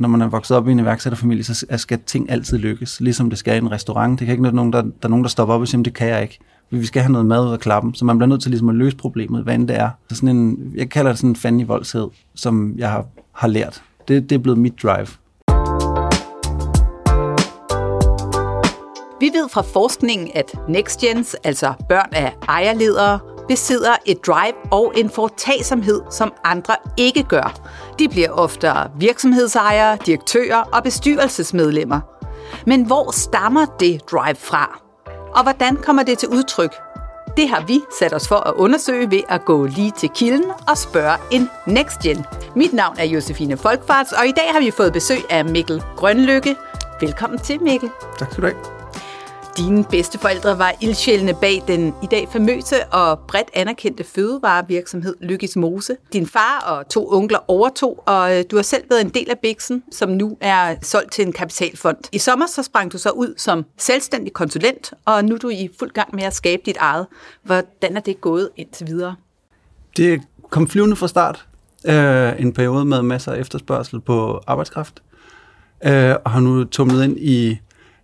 Når man er vokset op i en iværksætterfamilie, så skal ting altid lykkes, ligesom det skal i en restaurant. Det kan ikke være nogen, der, der er nogen, der stopper op og siger, det kan jeg ikke. Vi skal have noget mad ud af klappen, så man bliver nødt til ligesom at løse problemet, hvad end det er. Så sådan en, jeg kalder det sådan en fandelig voldshed, som jeg har, har lært. Det, det er blevet mit drive. Vi ved fra forskningen, at NextGens, altså børn af ejerledere, besidder et drive og en fortagsomhed, som andre ikke gør. De bliver ofte virksomhedsejere, direktører og bestyrelsesmedlemmer. Men hvor stammer det drive fra? Og hvordan kommer det til udtryk? Det har vi sat os for at undersøge ved at gå lige til kilden og spørge en NextGen. Mit navn er Josefine Folkfarts, og i dag har vi fået besøg af Mikkel Grønlykke. Velkommen til, Mikkel. Tak skal du have. Dine bedsteforældre var ildsjælene bag den i dag famøse og bredt anerkendte fødevarevirksomhed Lykkes Mose. Din far og to onkler overtog, og øh, du har selv været en del af Bixen, som nu er solgt til en kapitalfond. I sommer så sprang du så ud som selvstændig konsulent, og nu er du i fuld gang med at skabe dit eget. Hvordan er det gået indtil videre? Det kom flyvende fra start. Øh, en periode med masser af efterspørgsel på arbejdskraft, øh, og har nu tumlet ind i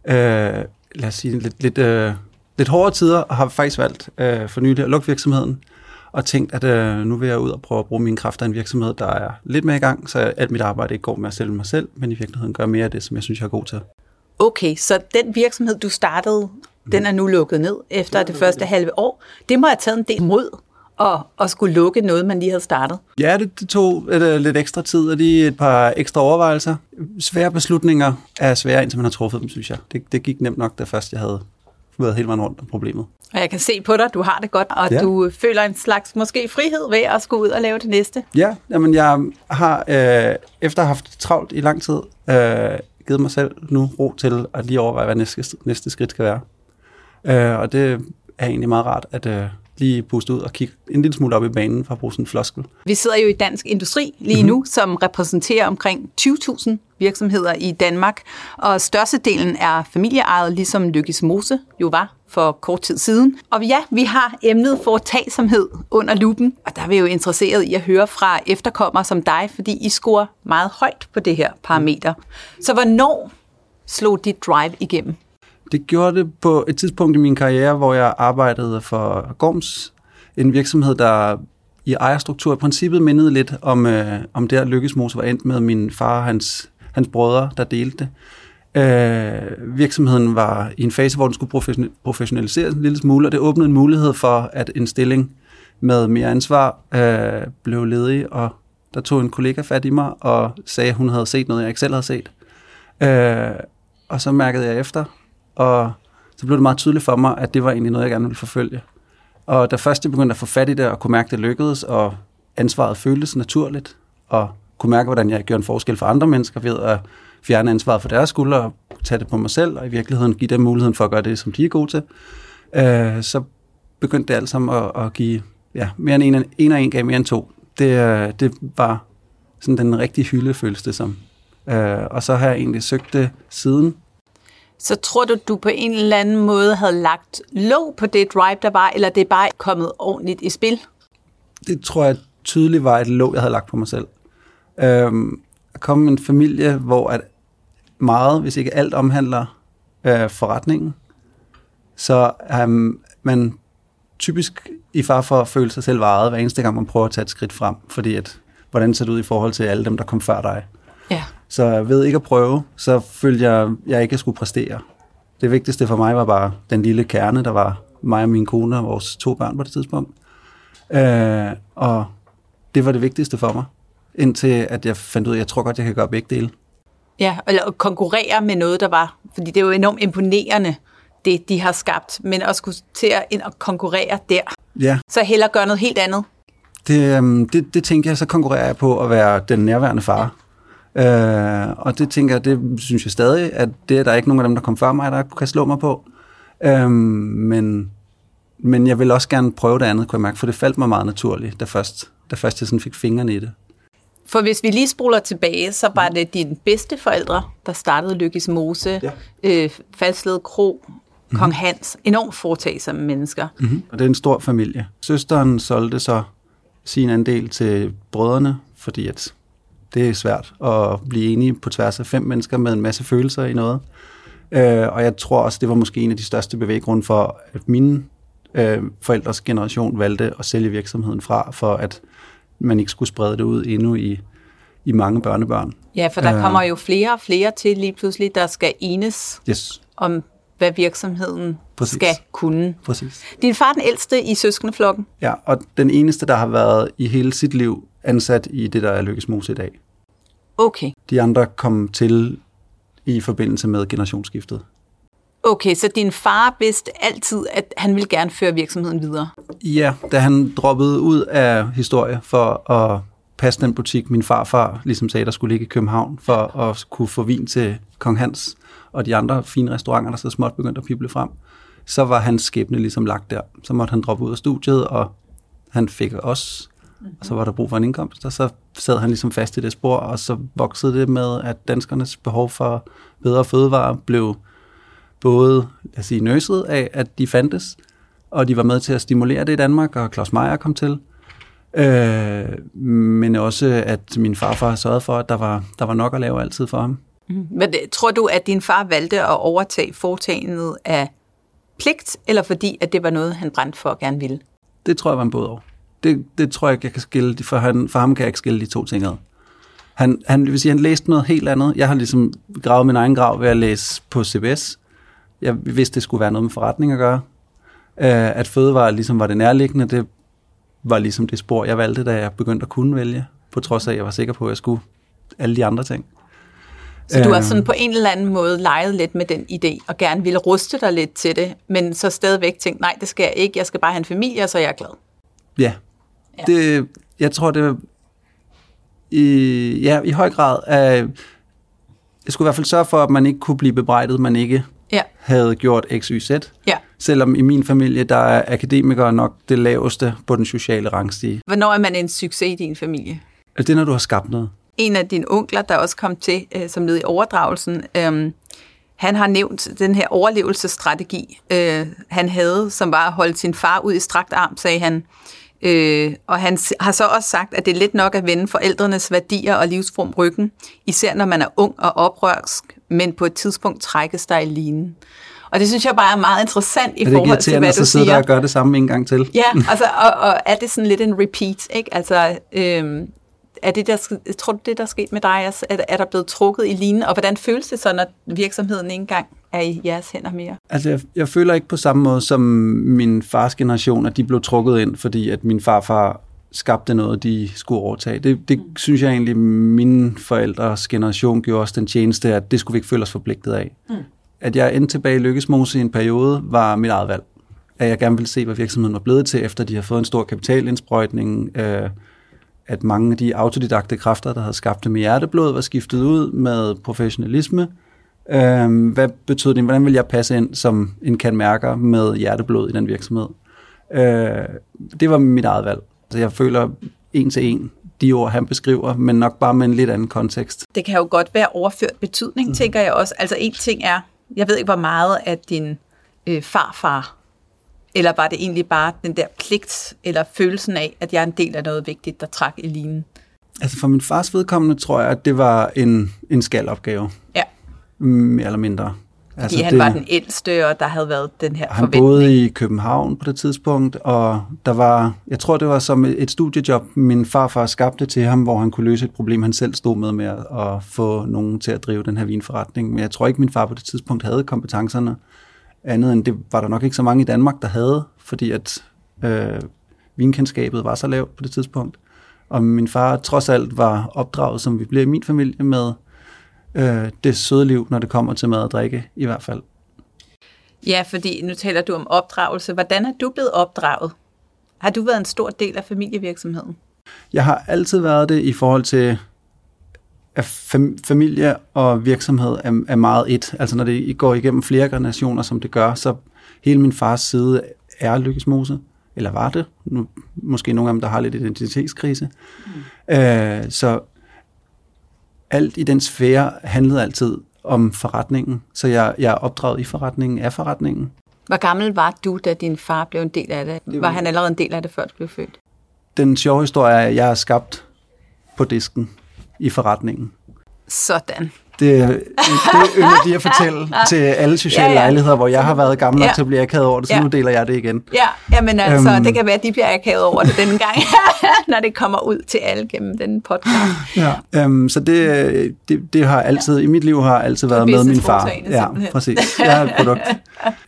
øh, lad os sige, lidt, lidt, øh, lidt hårdere tider, og har faktisk valgt øh, for nylig at lukke virksomheden, og tænkt, at øh, nu vil jeg ud og prøve at bruge mine kræfter i en virksomhed, der er lidt mere i gang, så alt mit arbejde ikke går med at sælge mig selv, men i virkeligheden gør mere af det, som jeg synes, jeg er god til. Okay, så den virksomhed, du startede, den er nu lukket ned efter det første halve år. Det må have taget en del mod at, at skulle lukke noget, man lige havde startet? Ja, det, det tog et, uh, lidt ekstra tid, og lige et par ekstra overvejelser. Svære beslutninger er svære, indtil man har truffet dem, synes jeg. Det, det gik nemt nok, da først jeg havde været helt vejen rundt om problemet. Og jeg kan se på dig, du har det godt, og ja. du føler en slags måske frihed ved at skulle ud og lave det næste. Ja, jamen jeg har øh, efter at have haft travlt i lang tid, øh, givet mig selv nu ro til at lige overveje, hvad næste, næste skridt skal være. Øh, og det er egentlig meget rart, at, øh, lige puste ud og kigge en lille smule op i banen for at bruge sådan en floskel. Vi sidder jo i Dansk Industri lige nu, mm-hmm. som repræsenterer omkring 20.000 virksomheder i Danmark, og størstedelen er familieejet, ligesom Lykkes Mose jo var for kort tid siden. Og ja, vi har emnet foretagsomhed under lupen, og der er vi jo interesseret i at høre fra efterkommere som dig, fordi I scorer meget højt på det her parameter. Så hvornår slog dit drive igennem? Det gjorde det på et tidspunkt i min karriere, hvor jeg arbejdede for Gorms, en virksomhed, der i ejerstruktur i princippet mindede lidt om, øh, om det, at Lykkesmose var endt med min far og hans, hans brødre, der delte det. Øh, virksomheden var i en fase, hvor den skulle professionaliseres en lille smule, og det åbnede en mulighed for, at en stilling med mere ansvar øh, blev ledig, og der tog en kollega fat i mig og sagde, at hun havde set noget, jeg ikke selv havde set. Øh, og så mærkede jeg efter, og så blev det meget tydeligt for mig, at det var egentlig noget, jeg gerne ville forfølge. Og da først jeg begyndte at få fat i det, og kunne mærke, at det lykkedes, og ansvaret føltes naturligt, og kunne mærke, hvordan jeg gjorde en forskel for andre mennesker ved at fjerne ansvaret for deres skuldre og tage det på mig selv, og i virkeligheden give dem muligheden for at gøre det, som de er gode til, øh, så begyndte det alt sammen at, at give ja, mere end en, en og en gav mere end to. Det, øh, det var sådan den rigtige hylde, føles det som. Øh, og så har jeg egentlig søgt det siden, så tror du, du på en eller anden måde havde lagt låg på det drive, der var, eller det er bare kommet ordentligt i spil? Det tror jeg tydeligt var et låg, jeg havde lagt på mig selv. Øhm, jeg kom i en familie, hvor at meget, hvis ikke alt, omhandler øh, forretningen. Så øhm, man typisk i far for at føle sig selv varet, hver eneste gang man prøver at tage et skridt frem, fordi at, hvordan ser det ud i forhold til alle dem, der kom før dig? Ja. Så ved ikke at prøve, så følte jeg, jeg ikke skulle præstere. Det vigtigste for mig var bare den lille kerne, der var mig og min kone og vores to børn på det tidspunkt. Øh, og det var det vigtigste for mig, indtil at jeg fandt ud af, at jeg tror godt, jeg kan gøre begge dele. Ja, eller konkurrere med noget, der var, fordi det er jo enormt imponerende, det de har skabt, men at skulle til at ind og konkurrere der. Ja. Så hellere gøre noget helt andet. Det, øhm, det, det tænker jeg, så konkurrerer jeg på at være den nærværende far. Øh, og det tænker jeg, det synes jeg stadig, at det er der ikke nogen af dem, der kom før mig, der kan slå mig på. Øh, men, men jeg vil også gerne prøve det andet, kunne jeg mærke, for det faldt mig meget naturligt, da først, da først jeg sådan fik fingrene i det. For hvis vi lige spoler tilbage, så var det dine bedste forældre, der startede Lykkes Mose, ja. øh, Falsled Kro, mm-hmm. Kong Hans, enormt foretagsomme mennesker. Mm-hmm. Og det er en stor familie. Søsteren solgte så sin andel til brødrene, fordi at Det er svært at blive enige på tværs af fem mennesker med en masse følelser i noget. Øh, og jeg tror også, det var måske en af de største bevæggrunde for, at mine øh, forældres generation valgte at sælge virksomheden fra, for at man ikke skulle sprede det ud endnu i, i mange børnebørn. Ja, for der øh, kommer jo flere og flere til lige pludselig, der skal enes yes. om, hvad virksomheden Præcis. skal kunne. Præcis. Din far er den ældste i søskendeflokken? Ja, og den eneste, der har været i hele sit liv ansat i det, der er Lykkes Mose i dag. Okay. De andre kom til i forbindelse med generationsskiftet. Okay, så din far vidste altid, at han ville gerne føre virksomheden videre? Ja, da han droppede ud af historie for at passe den butik, min farfar ligesom sagde, der skulle ligge i København, for at kunne få vin til Kong Hans og de andre fine restauranter, der så småt begyndte at pible frem, så var hans skæbne ligesom lagt der. Så måtte han droppe ud af studiet, og han fik os, og så var der brug for en indkomst, og så sad han ligesom fast i det spor, og så voksede det med, at danskernes behov for bedre fødevarer blev både lad os sige, nøset af, at de fandtes, og de var med til at stimulere det i Danmark, og Claus Meier kom til. Øh, men også, at min farfar sørgede for, at der var, der var nok at lave altid for ham. Mm. Men tror du, at din far valgte at overtage foretagendet af pligt, eller fordi, at det var noget, han brændte for at gerne ville? Det tror jeg var en både over. Det, det tror jeg ikke, jeg kan skille, for, han, for ham kan jeg ikke skille de to ting ad. Han, han, vil sige, han læste noget helt andet. Jeg har ligesom gravet min egen grav ved at læse på CBS. Jeg vidste, det skulle være noget med forretning at gøre. Uh, at fødevare ligesom var det nærliggende, det var ligesom det spor, jeg valgte, da jeg begyndte at kunne vælge, på trods af, at jeg var sikker på, at jeg skulle alle de andre ting. Så du har sådan på en eller anden måde leget lidt med den idé, og gerne ville ruste dig lidt til det, men så stadigvæk tænkt, nej, det skal jeg ikke, jeg skal bare have en familie, og så er jeg glad. Ja, ja. Det, jeg tror, det i, ja, i høj grad, at jeg skulle i hvert fald sørge for, at man ikke kunne blive bebrejdet, man ikke ja. havde gjort X, Y, Z. Ja. Selvom i min familie, der er akademikere nok det laveste på den sociale rangstige. Hvornår er man en succes i din familie? Det er, når du har skabt noget. En af dine onkler, der også kom til øh, som led i overdragelsen, øh, han har nævnt den her overlevelsesstrategi, øh, han havde, som var at holde sin far ud i strakt arm, sagde han. Øh, og han har så også sagt, at det er lidt nok at vende forældrenes værdier og livsform ryggen, især når man er ung og oprørsk, men på et tidspunkt trækkes der i linen. Og det synes jeg bare er meget interessant i forhold til, hvad du siger. Er det og gør det samme en gang til? Ja, altså, og, og er det sådan lidt en repeat, ikke? Altså, øhm, er det der, tror du, det der er sket med dig? Er, er der blevet trukket i linen? Og hvordan føles det så, når virksomheden ikke engang er i jeres hænder mere? Altså, jeg, jeg føler ikke på samme måde som min fars generation, at de blev trukket ind, fordi at min farfar skabte noget, de skulle overtage. Det, det mm. synes jeg egentlig, min forældres generation gjorde os den tjeneste, at det skulle vi ikke føle os forpligtet af. Mm. At jeg endte tilbage i Lykkesmose i en periode, var mit eget valg. At jeg gerne ville se, hvad virksomheden var blevet til, efter de har fået en stor kapitalindsprøjtning, øh, at mange af de autodidakte kræfter, der havde skabt det med hjerteblod, var skiftet ud med professionalisme. Øhm, hvad betød det? Hvordan vil jeg passe ind som en kan mærker med hjerteblod i den virksomhed? Øh, det var mit eget valg. Så jeg føler en til en de ord, han beskriver, men nok bare med en lidt anden kontekst. Det kan jo godt være overført betydning, mm. tænker jeg også. Altså en ting er, jeg ved ikke, hvor meget af din øh, farfar eller var det egentlig bare den der pligt, eller følelsen af, at jeg er en del af noget vigtigt, der trak i linen? Altså for min fars vedkommende tror jeg, at det var en, en skalopgave. Ja. Mere eller mindre. Fordi altså han det, var den ældste, og der havde været den her han forventning. Han boede i København på det tidspunkt, og der var, jeg tror det var som et studiejob, min farfar skabte til ham, hvor han kunne løse et problem, han selv stod med med at få nogen til at drive den her vinforretning. Men jeg tror ikke, min far på det tidspunkt havde kompetencerne andet end det var der nok ikke så mange i Danmark, der havde, fordi at øh, vinkendskabet var så lavt på det tidspunkt. Og min far trods alt var opdraget, som vi bliver i min familie, med øh, det søde liv, når det kommer til mad og drikke i hvert fald. Ja, fordi nu taler du om opdragelse. Hvordan er du blevet opdraget? Har du været en stor del af familievirksomheden? Jeg har altid været det i forhold til at familie og virksomhed er, er meget et. Altså når det går igennem flere generationer, som det gør, så hele min fars side er lykkesmose, eller var det. Nu, måske nogle af dem, der har lidt identitetskrise. Mm. Øh, så alt i den sfære handlede altid om forretningen. Så jeg, jeg er opdraget i forretningen af forretningen. Hvor gammel var du, da din far blev en del af det? var han allerede en del af det, før du blev født? Den sjove historie er, at jeg er skabt på disken i forretningen. Sådan. Det, det ynder de at fortælle til alle sociale ja, ja. lejligheder, hvor jeg har været gammel nok ja. til at blive akavet over det, så ja. nu deler jeg det igen. Ja, men altså, øhm. det kan være, at de bliver akavet over det denne gang, når det kommer ud til alle gennem den podcast. Ja, øhm, så det, det, det har altid, ja. i mit liv har altid været med min far. Ja, præcis. Jeg er et produkt.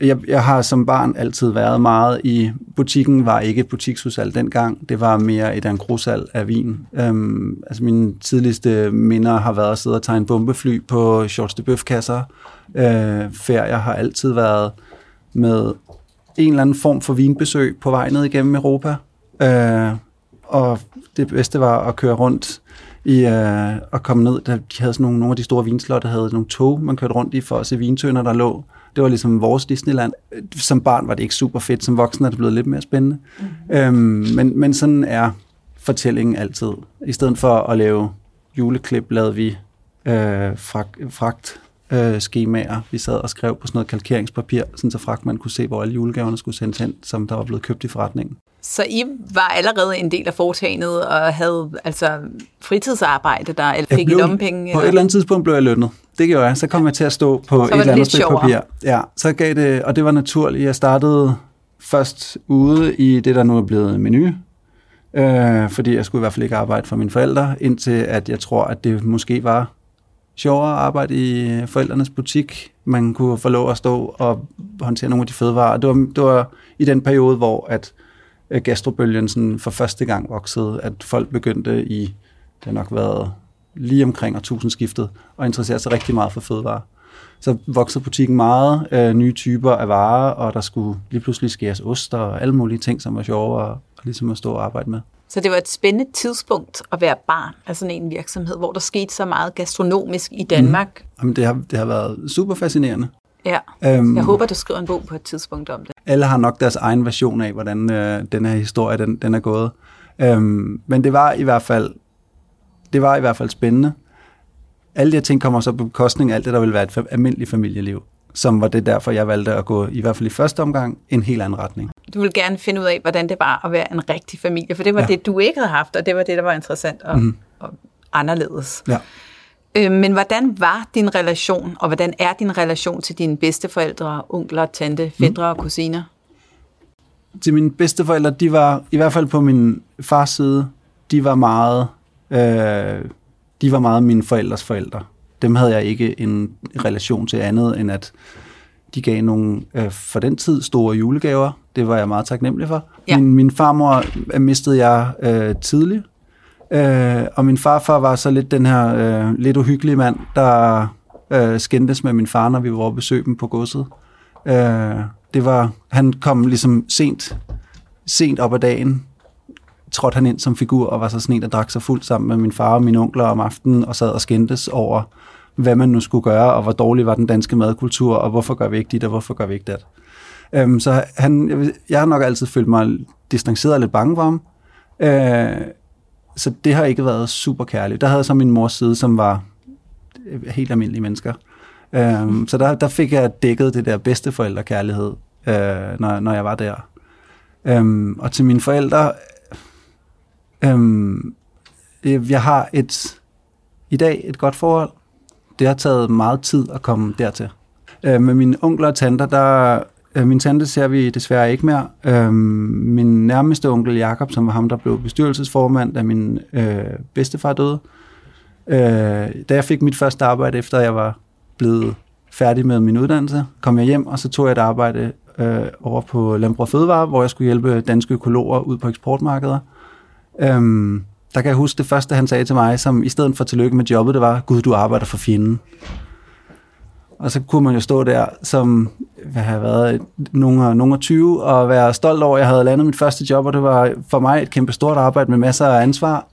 Jeg, jeg har som barn altid været meget i, butikken var ikke et butiksudsalg dengang, det var mere et angrossalg af vin. Øhm, altså mine tidligste minder har været at sidde og tegne bombefly på Shorts de Bøf-kasser. Øh, ferier har altid været med en eller anden form for vinbesøg på vej ned igennem Europa. Øh, og det bedste var at køre rundt i øh, at komme ned. Der, de havde sådan nogle, nogle af de store vinslotte, havde nogle tog, man kørte rundt i for at se vintønder, der lå. Det var ligesom vores Disneyland. Som barn var det ikke super fedt, som voksen er det blevet lidt mere spændende. Mm. Øhm, men, men sådan er fortællingen altid. I stedet for at lave juleklip, lavede vi øh, fragt, fragt øh, skemaer. Vi sad og skrev på sådan noget kalkeringspapir, sådan så fragtmanden kunne se, hvor alle julegaverne skulle sendes hen, som der var blevet købt i forretningen. Så I var allerede en del af foretagendet og havde altså fritidsarbejde der, eller fik blev, I lommepenge? På et eller andet tidspunkt blev jeg lønnet. Det gjorde jeg. Så kom jeg til at stå på et eller andet stykke sjovere. papir. Ja, så gav det, og det var naturligt. Jeg startede først ude i det, der nu er blevet menu, øh, fordi jeg skulle i hvert fald ikke arbejde for mine forældre, indtil at jeg tror, at det måske var sjovere at arbejde i forældrenes butik. Man kunne få lov at stå og håndtere nogle af de fødevarer. Det var, det var i den periode, hvor at øh, gastrobølgen sådan for første gang voksede, at folk begyndte i, det har nok været lige omkring årtusindskiftet, og interessere sig rigtig meget for fødevarer. Så voksede butikken meget, øh, nye typer af varer, og der skulle lige pludselig skæres ost og alle mulige ting, som var sjove at, ligesom at stå og arbejde med. Så det var et spændende tidspunkt at være barn af sådan en virksomhed, hvor der skete så meget gastronomisk i Danmark. Mm. Jamen, det, har, det har været super fascinerende. Ja, øhm, jeg håber, du skriver en bog på et tidspunkt om det. Alle har nok deres egen version af, hvordan øh, den her historie den, den er gået. Øhm, men det var i hvert fald det var i hvert fald spændende. Alle de her ting kommer så på bekostning af alt det, der vil være et almindeligt familieliv som var det derfor, jeg valgte at gå, i hvert fald i første omgang, en helt anden retning. Du vil gerne finde ud af, hvordan det var at være en rigtig familie, for det var ja. det, du ikke havde haft, og det var det, der var interessant og, mm. og anderledes. Ja. Øh, men hvordan var din relation, og hvordan er din relation til dine bedsteforældre, onkler, tante, fædre mm. og kusiner? Til mine bedsteforældre, de var, i hvert fald på min fars side, de var meget, øh, de var meget mine forældres forældre dem havde jeg ikke en relation til andet, end at de gav nogle øh, for den tid store julegaver. Det var jeg meget taknemmelig for. Ja. Min, min farmor øh, mistede jeg øh, tidligt, øh, og min farfar var så lidt den her øh, lidt uhyggelige mand, der øh, skændtes med min far, når vi var og besøge dem på godset. Øh, det var, han kom ligesom sent, sent op ad dagen, trådte han ind som figur og var så sådan en, der drak sig fuldt sammen med min far og mine onkler om aftenen og sad og skændtes over hvad man nu skulle gøre, og hvor dårlig var den danske madkultur, og hvorfor gør vi ikke dit, og hvorfor gør vi ikke det. Øhm, så han, jeg, jeg har nok altid følt mig distanceret og lidt bange for ham. Øh, så det har ikke været super kærligt. Der havde jeg så min mors side, som var øh, helt almindelige mennesker. Øhm, så der, der fik jeg dækket det der bedste forældrekærlighed, øh, når, når jeg var der. Øhm, og til mine forældre, øhm, jeg har et i dag et godt forhold det har taget meget tid at komme dertil. Øh, med mine onkler og tanter, der, øh, min tante ser vi desværre ikke mere. Øh, min nærmeste onkel Jakob, som var ham, der blev bestyrelsesformand, da min øh, bedstefar døde. Øh, da jeg fik mit første arbejde, efter jeg var blevet færdig med min uddannelse, kom jeg hjem, og så tog jeg et arbejde øh, over på Landbrug Fødevare, hvor jeg skulle hjælpe danske økologer ud på eksportmarkeder. Øh, der kan jeg huske det første, han sagde til mig, som i stedet for tillykke med jobbet, det var, Gud, du arbejder for fjenden. Og så kunne man jo stå der, som hvad har været nogle, nogle 20, og være stolt over, at jeg havde landet mit første job, og det var for mig et kæmpe stort arbejde med masser af ansvar.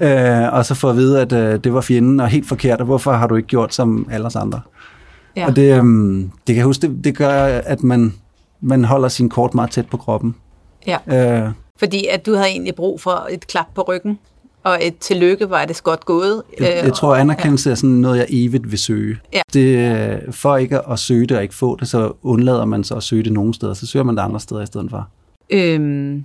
Øh, og så få at vide, at øh, det var fjenden, og helt forkert, og hvorfor har du ikke gjort som alle os andre? Ja. Og det, øh, det kan jeg huske, det, det gør, at man, man holder sin kort meget tæt på kroppen. Ja. Øh, Fordi at du havde egentlig brug for et klap på ryggen? og et tillykke, var det godt gået. Jeg, jeg tror, anerkendelse er sådan noget, jeg evigt vil søge. Ja. Det, for ikke at søge det og ikke få det, så undlader man så at søge det nogle steder. Så søger man det andre steder i stedet for. Øhm,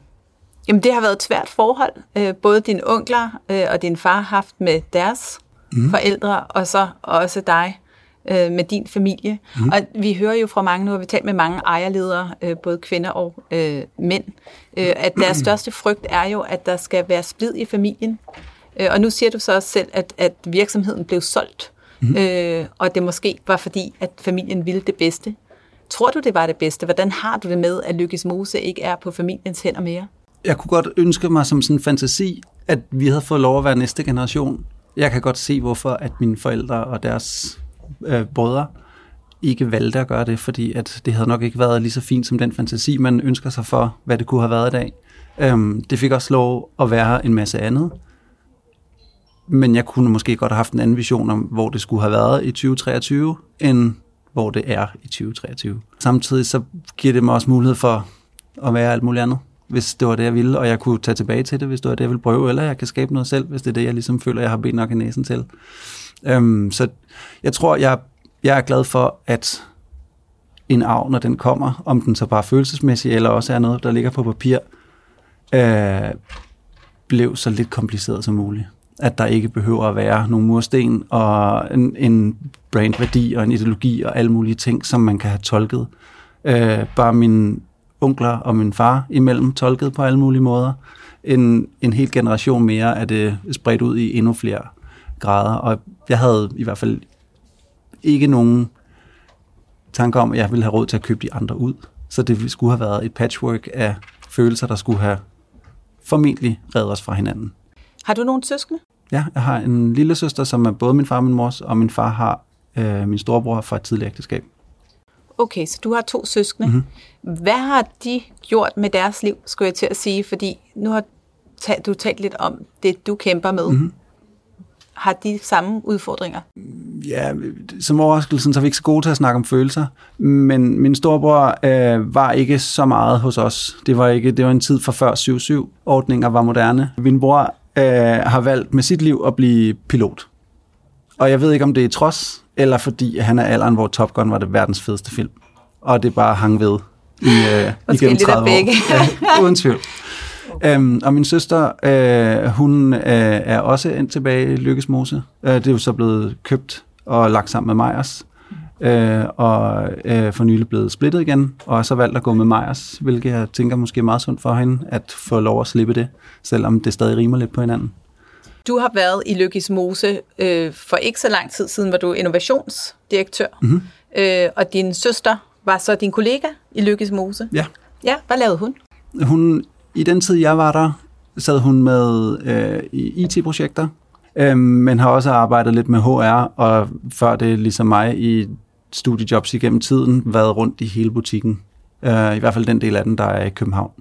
jamen, det har været et svært forhold. Øh, både dine onkler øh, og din far har haft med deres mm. forældre, og så også dig øh, med din familie. Mm. Og vi hører jo fra mange, nu har vi talt med mange ejerledere, øh, både kvinder og øh, mænd, øh, at deres største frygt er jo, at der skal være splid i familien. Øh, og nu siger du så også selv, at, at virksomheden blev solgt, mm. øh, og det måske var fordi, at familien ville det bedste. Tror du, det var det bedste? Hvordan har du det med, at Lykkes Mose ikke er på familiens hænder mere? Jeg kunne godt ønske mig som sådan en fantasi, at vi havde fået lov at være næste generation. Jeg kan godt se, hvorfor at mine forældre og deres øh, brødre ikke valgte at gøre det, fordi at det havde nok ikke været lige så fint som den fantasi, man ønsker sig for, hvad det kunne have været i dag. Øhm, det fik også lov at være en masse andet. Men jeg kunne måske godt have haft en anden vision om, hvor det skulle have været i 2023, end hvor det er i 2023. Samtidig så giver det mig også mulighed for at være alt muligt andet, hvis det var det, jeg ville, og jeg kunne tage tilbage til det, hvis det var det, jeg ville prøve, eller jeg kan skabe noget selv, hvis det er det, jeg ligesom føler, jeg har ben nok i næsen til. Øhm, så jeg tror, jeg, jeg er glad for, at en arv, når den kommer, om den så bare følelsesmæssig, eller også er noget, der ligger på papir, øh, blev så lidt kompliceret som muligt. At der ikke behøver at være nogle mursten og en, en brandværdi og en ideologi og alle mulige ting, som man kan have tolket. Øh, bare mine onkler og min far imellem tolket på alle mulige måder. En, en hel generation mere er det spredt ud i endnu flere grader, og jeg havde i hvert fald ikke nogen tanker om, at jeg ville have råd til at købe de andre ud. Så det skulle have været et patchwork af følelser, der skulle have formentlig reddet os fra hinanden. Har du nogle søskende? Ja, jeg har en lille søster, som er både min far og min mors, og min far har øh, min storebror fra et tidligere ægteskab. Okay, så du har to søskende. Mm-hmm. Hvad har de gjort med deres liv, skulle jeg til at sige? Fordi nu har du talt lidt om det, du kæmper med. Mm-hmm har de samme udfordringer? Ja, som overraskelse, så er vi ikke så gode til at snakke om følelser. Men min storebror øh, var ikke så meget hos os. Det var ikke det var en tid for før 7-7-ordninger var moderne. Min bror øh, har valgt med sit liv at blive pilot. Og jeg ved ikke, om det er trods, eller fordi han er alderen, hvor Top Gun var det verdens fedeste film. Og det bare hang ved i, øh, igennem 30 år. Ja, uden tvivl. Øhm, og min søster, øh, hun øh, er også ind tilbage i Lykkesmose. Øh, det er jo så blevet købt og lagt sammen med Meyers. Øh, og øh, for nylig blevet splittet igen, og så valgt at gå med Meyers, hvilket jeg tænker måske er meget sundt for hende, at få lov at slippe det, selvom det stadig rimer lidt på hinanden. Du har været i Lykkes Mose øh, for ikke så lang tid siden, var du innovationsdirektør, mm-hmm. øh, og din søster var så din kollega i Lykkes Mose. Ja. Ja, hvad lavede hun? Hun i den tid, jeg var der, sad hun med øh, IT-projekter, øh, men har også arbejdet lidt med HR, og før det, ligesom mig, i studiejobs igennem tiden, været rundt i hele butikken. Øh, I hvert fald den del af den, der er i København.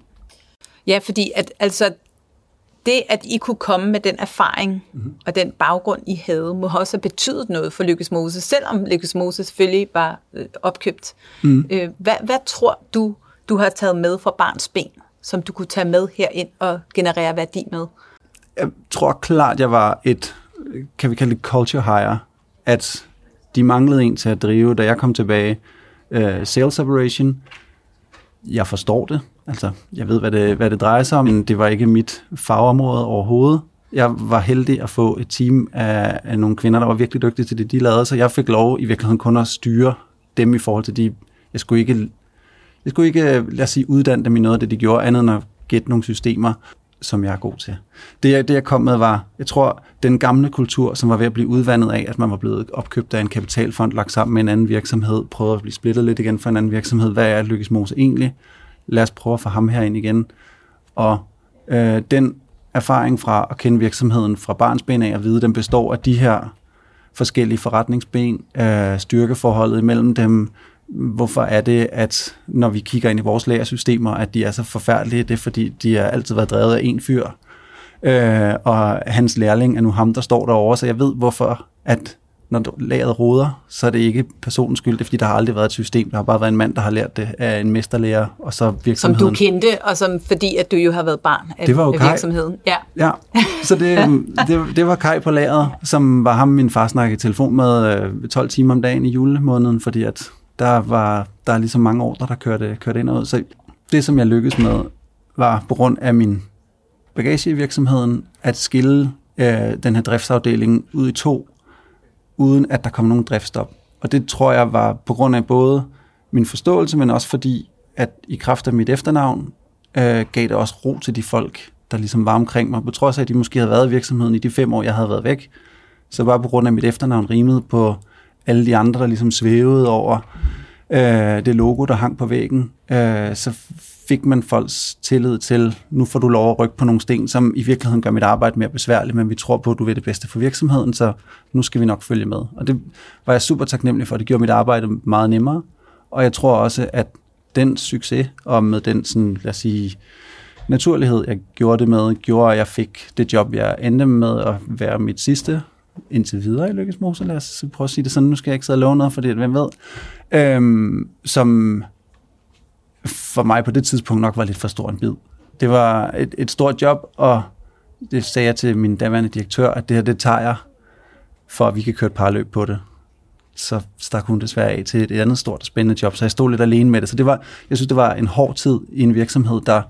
Ja, fordi at, altså, det, at I kunne komme med den erfaring mm-hmm. og den baggrund, I havde, må også have betydet noget for Lykkes Mose, selvom Lykkes Mose selvfølgelig var øh, opkøbt. Mm. Øh, hvad, hvad tror du, du har taget med fra barns ben? Som du kunne tage med herind og generere værdi med? Jeg tror klart, jeg var et, kan vi kalde det culture hire, at de manglede en til at drive, da jeg kom tilbage, uh, sales operation. Jeg forstår det, altså jeg ved, hvad det, hvad det drejer sig om, men det var ikke mit fagområde overhovedet. Jeg var heldig at få et team af, af nogle kvinder, der var virkelig dygtige til det, de lavede, så jeg fik lov i virkeligheden kun at styre dem i forhold til de, jeg skulle ikke jeg skulle ikke, øh, lad os sige, uddanne dem i noget af det, de gjorde, andet end at gætte nogle systemer, som jeg er god til. Det, jeg, det, jeg kom med, var, jeg tror, den gamle kultur, som var ved at blive udvandet af, at man var blevet opkøbt af en kapitalfond, lagt sammen med en anden virksomhed, prøvet at blive splittet lidt igen for en anden virksomhed. Hvad er Lykkes Mose egentlig? Lad os prøve at få ham herind igen. Og øh, den erfaring fra at kende virksomheden fra barnsben af, at vide, den består af de her forskellige forretningsben, øh, styrkeforholdet imellem dem, hvorfor er det, at når vi kigger ind i vores lagersystemer, at de er så forfærdelige? Det er, fordi de har altid været drevet af en fyr, øh, og hans lærling er nu ham, der står derovre, så jeg ved, hvorfor at når lageret roder, så er det ikke personens skyld, det er fordi, der har aldrig været et system. Der har bare været en mand, der har lært det af en mesterlærer, og så virksomheden. Som du kendte, og som, fordi at du jo har været barn af, det var jo af virksomheden. Ja. ja, så det, det, det var Kai på lageret, som var ham, min far snakkede i telefon med øh, 12 timer om dagen i julemåneden, fordi at der var der er ligesom mange ordre, der kørte, kørte ind og ud. Så det, som jeg lykkedes med, var på grund af min bagage i virksomheden, at skille øh, den her driftsafdeling ud i to, uden at der kom nogen driftstop. Og det tror jeg var på grund af både min forståelse, men også fordi, at i kraft af mit efternavn, øh, gav det også ro til de folk, der ligesom var omkring mig, på trods af, at de måske havde været i virksomheden i de fem år, jeg havde været væk. Så bare på grund af mit efternavn rimede på alle de andre, der ligesom svævede over øh, det logo, der hang på væggen, øh, så fik man folks tillid til, nu får du lov at rykke på nogle sten, som i virkeligheden gør mit arbejde mere besværligt, men vi tror på, at du vil det bedste for virksomheden, så nu skal vi nok følge med. Og det var jeg super taknemmelig for, det gjorde mit arbejde meget nemmere, og jeg tror også, at den succes, og med den sådan, lad os sige, naturlighed, jeg gjorde det med, gjorde, at jeg fik det job, jeg endte med at være mit sidste indtil videre i Lykkes Mose. Lad os prøve at sige det sådan. Nu skal jeg ikke sidde og love noget, for det hvem ved. Øhm, som for mig på det tidspunkt nok var lidt for stor en bid. Det var et, et stort job, og det sagde jeg til min daværende direktør, at det her, det tager jeg, for at vi kan køre et par løb på det. Så stak hun desværre af til et andet stort og spændende job, så jeg stod lidt alene med det. Så det var, jeg synes, det var en hård tid i en virksomhed, der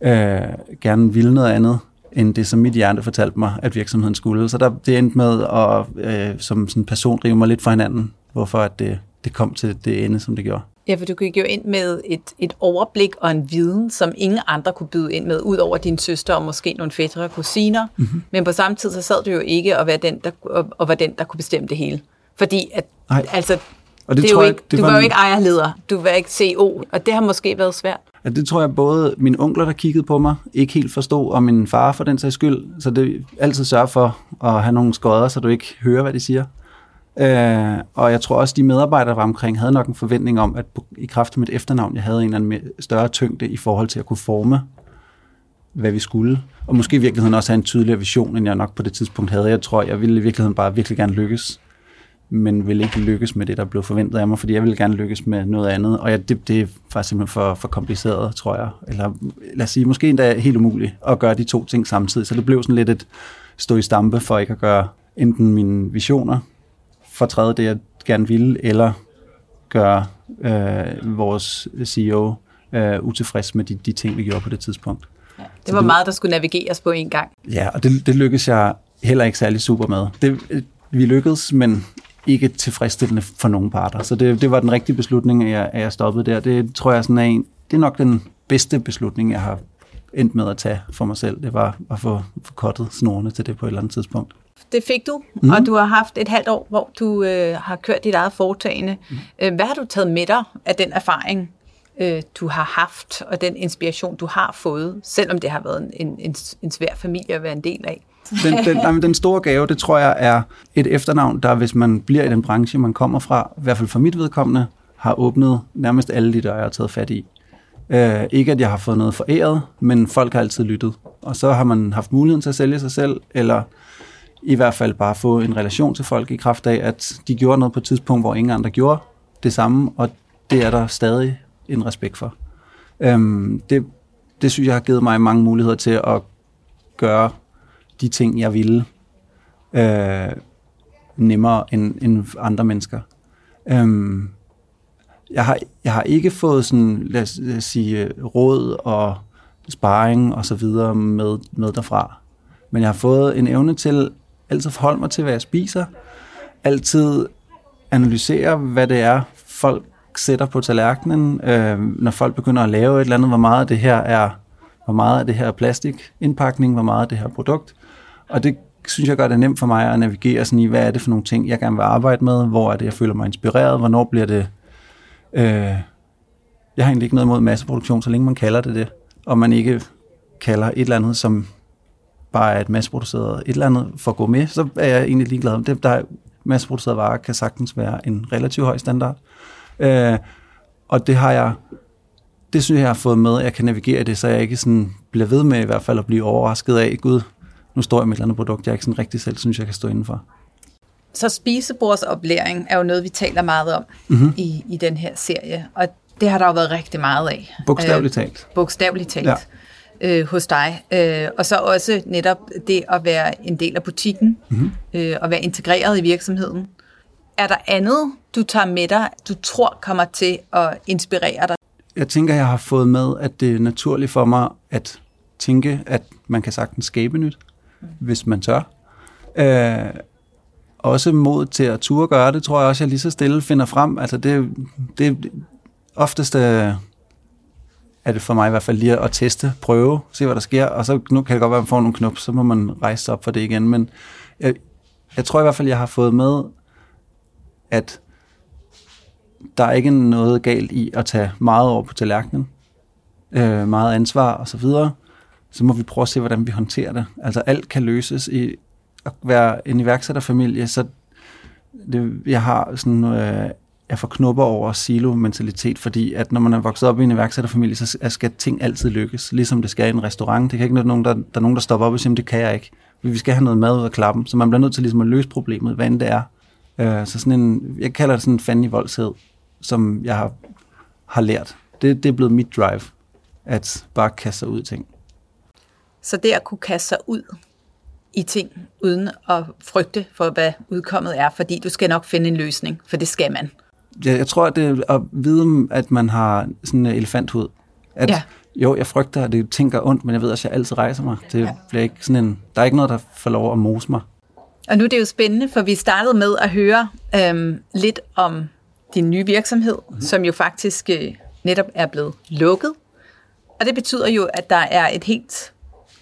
øh, gerne ville noget andet, end det, som mit hjerte fortalte mig, at virksomheden skulle. Så der, det endte med at øh, som sådan en person rive mig lidt fra hinanden, hvorfor at det, det kom til det ende, som det gjorde. Ja, for du gik jo ind med et, et overblik og en viden, som ingen andre kunne byde ind med, ud over din søster og måske nogle fætter og kusiner. Mm-hmm. Men på samme tid, så sad du jo ikke og var den, der, og, og var den, der kunne bestemme det hele. Fordi at, Nej. altså, Og det, det tror jo jeg, ikke, det du var var jo ikke ejerleder, du var ikke CO, og det har måske været svært. Ja, det tror jeg både mine onkler, der kiggede på mig, ikke helt forstod, og min far for den sags skyld. Så det altid sørge for at have nogle skodder, så du ikke hører, hvad de siger. Øh, og jeg tror også, de medarbejdere, der var omkring, havde nok en forventning om, at i kraft af mit efternavn, jeg havde en eller anden større tyngde i forhold til at kunne forme, hvad vi skulle. Og måske i virkeligheden også have en tydeligere vision, end jeg nok på det tidspunkt havde. Jeg tror, jeg ville i virkeligheden bare virkelig gerne lykkes men ville ikke lykkes med det, der blev forventet af mig, fordi jeg ville gerne lykkes med noget andet, og jeg, det, det er faktisk simpelthen for, for kompliceret, tror jeg. Eller lad os sige, måske endda helt umuligt at gøre de to ting samtidig, så det blev sådan lidt et stå i stampe for ikke at gøre enten mine visioner, fortræde det, jeg gerne ville, eller gøre øh, vores CEO øh, utilfreds med de, de ting, vi gjorde på det tidspunkt. Ja, det var meget, der skulle navigeres på en gang. Ja, og det, det lykkedes jeg heller ikke særlig super med. Det, øh, vi lykkedes, men ikke tilfredsstillende for nogen parter. Så det, det var den rigtige beslutning, at jeg, at jeg stoppede der. Det tror jeg sådan er en, det er nok den bedste beslutning, jeg har endt med at tage for mig selv. Det var at få, få kottet snorene til det på et eller andet tidspunkt. Det fik du, mm. og du har haft et halvt år, hvor du øh, har kørt dit eget foretagende. Mm. Hvad har du taget med dig af den erfaring, øh, du har haft, og den inspiration, du har fået, selvom det har været en, en, en svær familie at være en del af? Den, den, nej, men den store gave, det tror jeg er et efternavn, der hvis man bliver i den branche, man kommer fra, i hvert fald for mit vedkommende, har åbnet nærmest alle de døre, jeg har taget fat i. Øh, ikke at jeg har fået noget foræret, men folk har altid lyttet. Og så har man haft muligheden til at sælge sig selv, eller i hvert fald bare få en relation til folk i kraft af, at de gjorde noget på et tidspunkt, hvor ingen andre gjorde det samme, og det er der stadig en respekt for. Øhm, det, det synes jeg har givet mig mange muligheder til at gøre de ting, jeg ville, øh, nemmere end, end andre mennesker. Øhm, jeg, har, jeg har ikke fået sådan, lad os, lad os sige, råd og sparring og så videre med, med derfra. Men jeg har fået en evne til altid at forholde mig til, hvad jeg spiser. Altid analysere, hvad det er, folk sætter på tallerkenen. Øh, når folk begynder at lave et eller andet, hvor meget det her er, hvor meget af det her plastik, plastikindpakning, hvor meget af det her produkt. Og det synes jeg gør det nemt for mig at navigere sådan i, hvad er det for nogle ting, jeg gerne vil arbejde med, hvor er det, jeg føler mig inspireret, hvornår bliver det... Øh, jeg har egentlig ikke noget imod masseproduktion, så længe man kalder det det, og man ikke kalder et eller andet, som bare er et masseproduceret et eller andet for at gå med, så er jeg egentlig ligeglad. Det, der er masseproducerede varer kan sagtens være en relativt høj standard. Øh, og det har jeg, det synes jeg, jeg har fået med, at jeg kan navigere i det, så jeg ikke sådan bliver ved med i hvert fald at blive overrasket af, gud, nu står jeg med et eller andet produkt, jeg ikke sådan rigtig selv synes, jeg kan stå indenfor. Så spisebordsoplæring er jo noget, vi taler meget om mm-hmm. i, i den her serie, og det har der jo været rigtig meget af. Bogstaveligt talt. Øh, bogstaveligt talt. Ja. Øh, hos dig. Øh, og så også netop det at være en del af butikken, mm-hmm. øh, og være integreret i virksomheden. Er der andet, du tager med dig, du tror kommer til at inspirere dig? Jeg tænker, jeg har fået med, at det er naturligt for mig at tænke, at man kan sagtens skabe nyt, hvis man tør. Øh, også mod til at turde gøre det, tror jeg også, jeg lige så stille finder frem. Altså det, det oftest er det for mig i hvert fald lige at teste, prøve, se hvad der sker, og så nu kan det godt være, at man får nogle knop, så må man rejse op for det igen. Men jeg, jeg tror i hvert fald, jeg har fået med, at der er ikke noget galt i at tage meget over på tallerkenen, øh, meget ansvar og så videre, så må vi prøve at se, hvordan vi håndterer det. Altså alt kan løses i at være en iværksætterfamilie, så det, jeg har sådan, øh, jeg får knupper over silo-mentalitet, fordi at når man er vokset op i en iværksætterfamilie, så skal ting altid lykkes, ligesom det skal i en restaurant. Det kan ikke nogen, der, der er nogen, der stopper op og siger, det kan jeg ikke. Vi skal have noget mad ud af klappen, så man bliver nødt til ligesom at løse problemet, hvad end det er. Øh, så sådan en, jeg kalder det sådan en fandelig voldshed, som jeg har, har lært. Det, det er blevet mit drive, at bare kaste sig ud i ting. Så det at kunne kaste sig ud i ting, uden at frygte for, hvad udkommet er, fordi du skal nok finde en løsning, for det skal man. Ja, jeg tror, at det er at vide, at man har sådan en elefanthud. At, ja. Jo, jeg frygter, at det tænker ondt, men jeg ved, at jeg altid rejser mig. Det ja. bliver ikke sådan en, der er ikke noget, der får lov at mose mig. Og nu er det jo spændende, for vi startede med at høre øhm, lidt om din nye virksomhed, mm. som jo faktisk øh, netop er blevet lukket. Og det betyder jo, at der er et helt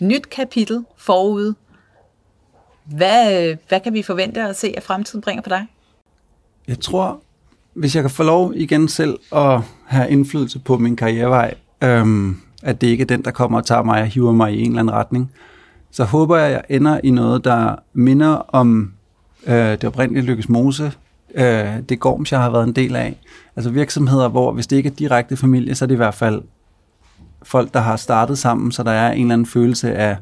nyt kapitel forude. Hvad, øh, hvad kan vi forvente at se, at fremtiden bringer på dig? Jeg tror, hvis jeg kan få lov igen selv at have indflydelse på min karrierevej, øhm, at det ikke er den, der kommer og tager mig og hiver mig i en eller anden retning, så håber jeg, at jeg ender i noget, der minder om øh, det oprindelige Lykkes Mose, øh, det Gorms, jeg har været en del af. Altså virksomheder, hvor hvis det ikke er direkte familie, så er det i hvert fald folk, der har startet sammen, så der er en eller anden følelse af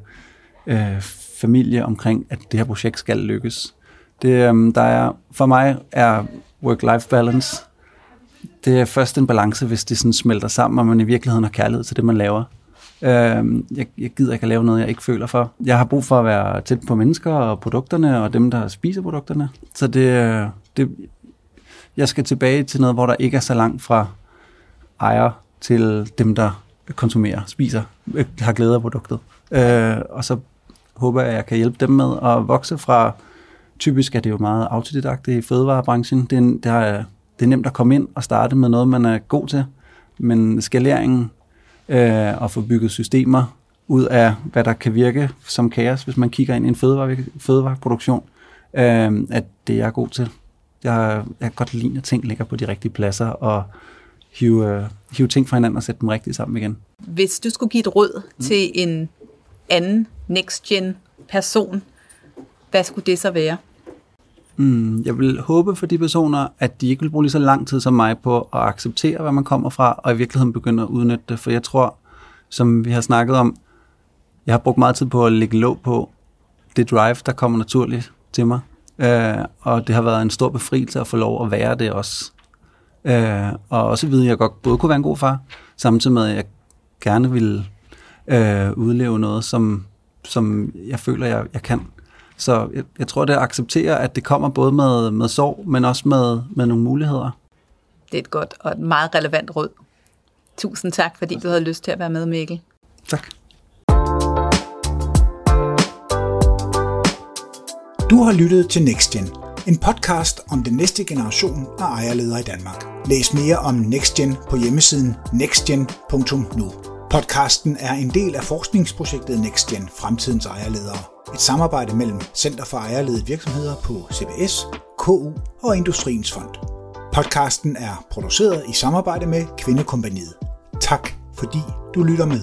øh, familie omkring, at det her projekt skal lykkes. Det, øh, der er, for mig er work-life balance, det er først en balance, hvis det sådan smelter sammen, og man i virkeligheden har kærlighed til det, man laver. Øh, jeg, jeg gider ikke at lave noget, jeg ikke føler for. Jeg har brug for at være tæt på mennesker og produkterne, og dem, der spiser produkterne. Så det, øh, det, jeg skal tilbage til noget, hvor der ikke er så langt fra ejer til dem, der konsumerer, spiser, øh, har glæde af produktet. Øh, og så håber jeg, at jeg kan hjælpe dem med at vokse fra, typisk er det jo meget autodidakt i fødevarebranchen. Det er, det, er, det er nemt at komme ind og starte med noget, man er god til, men skaleringen øh, og få bygget systemer ud af, hvad der kan virke som kaos, hvis man kigger ind i en fødevare, fødevareproduktion, øh, at det er jeg god til. Jeg, jeg kan godt lide, at ting ligger på de rigtige pladser, og hive, uh, hive ting fra hinanden og sætte dem rigtigt sammen igen. Hvis du skulle give et råd mm. til en anden next-gen person, hvad skulle det så være? Mm, jeg vil håbe for de personer, at de ikke vil bruge lige så lang tid som mig på at acceptere, hvad man kommer fra, og i virkeligheden begynde at udnytte det. For jeg tror, som vi har snakket om, jeg har brugt meget tid på at lægge låg på det drive, der kommer naturligt til mig. Øh, og det har været en stor befrielse at få lov at være det også. Øh, og også vide, at jeg godt både kunne være en god far, samtidig med, at jeg gerne vil øh, udleve noget, som, som jeg føler, jeg, jeg kan. Så jeg, jeg tror, det at acceptere, at det kommer både med, med sorg, men også med, med nogle muligheder. Det er et godt og et meget relevant råd. Tusind tak, fordi du havde lyst til at være med, Mikkel. Tak. Du har lyttet til NextGen, en podcast om den næste generation af ejerledere i Danmark. Læs mere om NextGen på hjemmesiden nextgen.nu. Podcasten er en del af forskningsprojektet NextGen Fremtidens Ejerledere. Et samarbejde mellem Center for Ejerledede Virksomheder på CBS, KU og Industriens Fond. Podcasten er produceret i samarbejde med Kvindekompaniet. Tak fordi du lytter med.